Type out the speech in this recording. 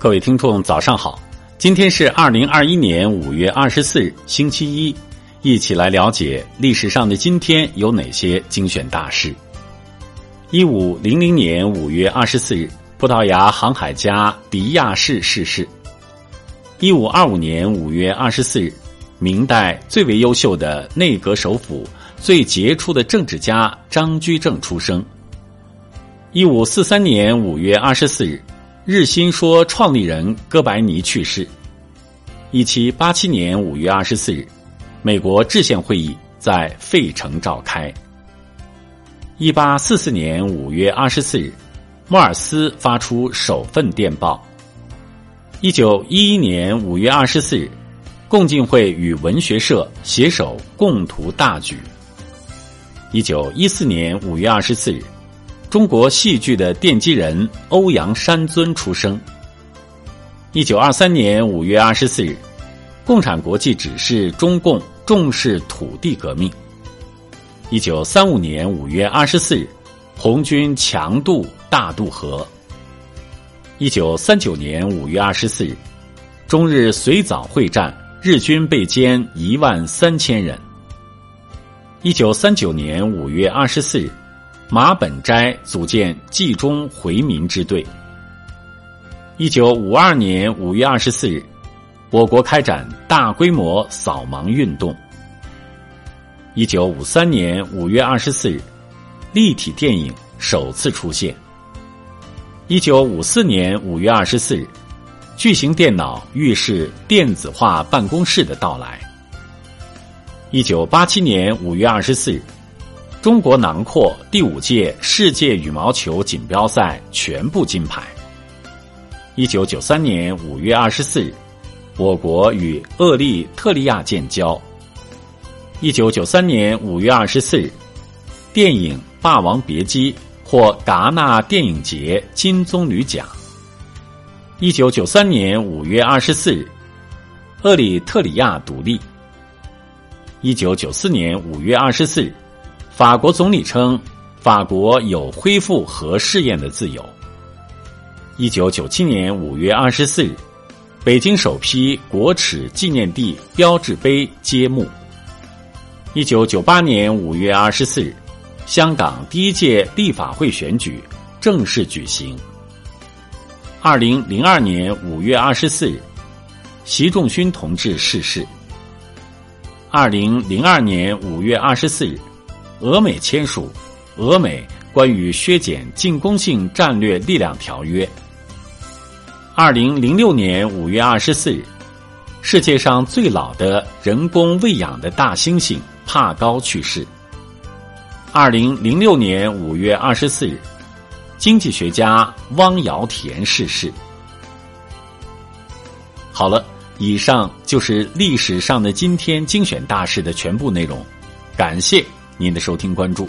各位听众，早上好！今天是二零二一年五月二十四日，星期一，一起来了解历史上的今天有哪些精选大事。一五零零年五月二十四日，葡萄牙航海家迪亚士逝世。一五二五年五月二十四日，明代最为优秀的内阁首辅、最杰出的政治家张居正出生。一五四三年五月二十四日。日新说创立人哥白尼去世。一七八七年五月二十四日，美国制宪会议在费城召开。一八四四年五月二十四日，莫尔斯发出首份电报。一九一一年五月二十四日，共进会与文学社携手共图大举。一九一四年五月二十四日。中国戏剧的奠基人欧阳山尊出生。一九二三年五月二十四日，共产国际指示中共重视土地革命。一九三五年五月二十四日，红军强渡大渡河。一九三九年五月二十四日，中日随枣会战，日军被歼一万三千人。一九三九年五月二十四日。马本斋组建冀中回民支队。一九五二年五月二十四日，我国开展大规模扫盲运动。一九五三年五月二十四日，立体电影首次出现。一九五四年五月二十四日，巨型电脑预示电子化办公室的到来。一九八七年五月二十四日。中国囊括第五届世界羽毛球锦标赛全部金牌。一九九三年五月二十四日，我国与厄立特利亚建交。一九九三年五月二十四日，电影《霸王别姬》获戛纳电影节金棕榈奖。一九九三年五月二十四日，厄立特里亚独立。一九九四年五月二十四日。法国总理称，法国有恢复核试验的自由。一九九七年五月二十四日，北京首批国耻纪念地标志碑揭幕。一九九八年五月二十四日，香港第一届立法会选举正式举行。二零零二年五月二十四日，习仲勋同志逝世。二零零二年五月二十四日。俄美签署《俄美关于削减进攻性战略力量条约》。二零零六年五月二十四日，世界上最老的人工喂养的大猩猩帕高去世。二零零六年五月二十四日，经济学家汪尧田逝世。好了，以上就是历史上的今天精选大事的全部内容，感谢。您的收听关注。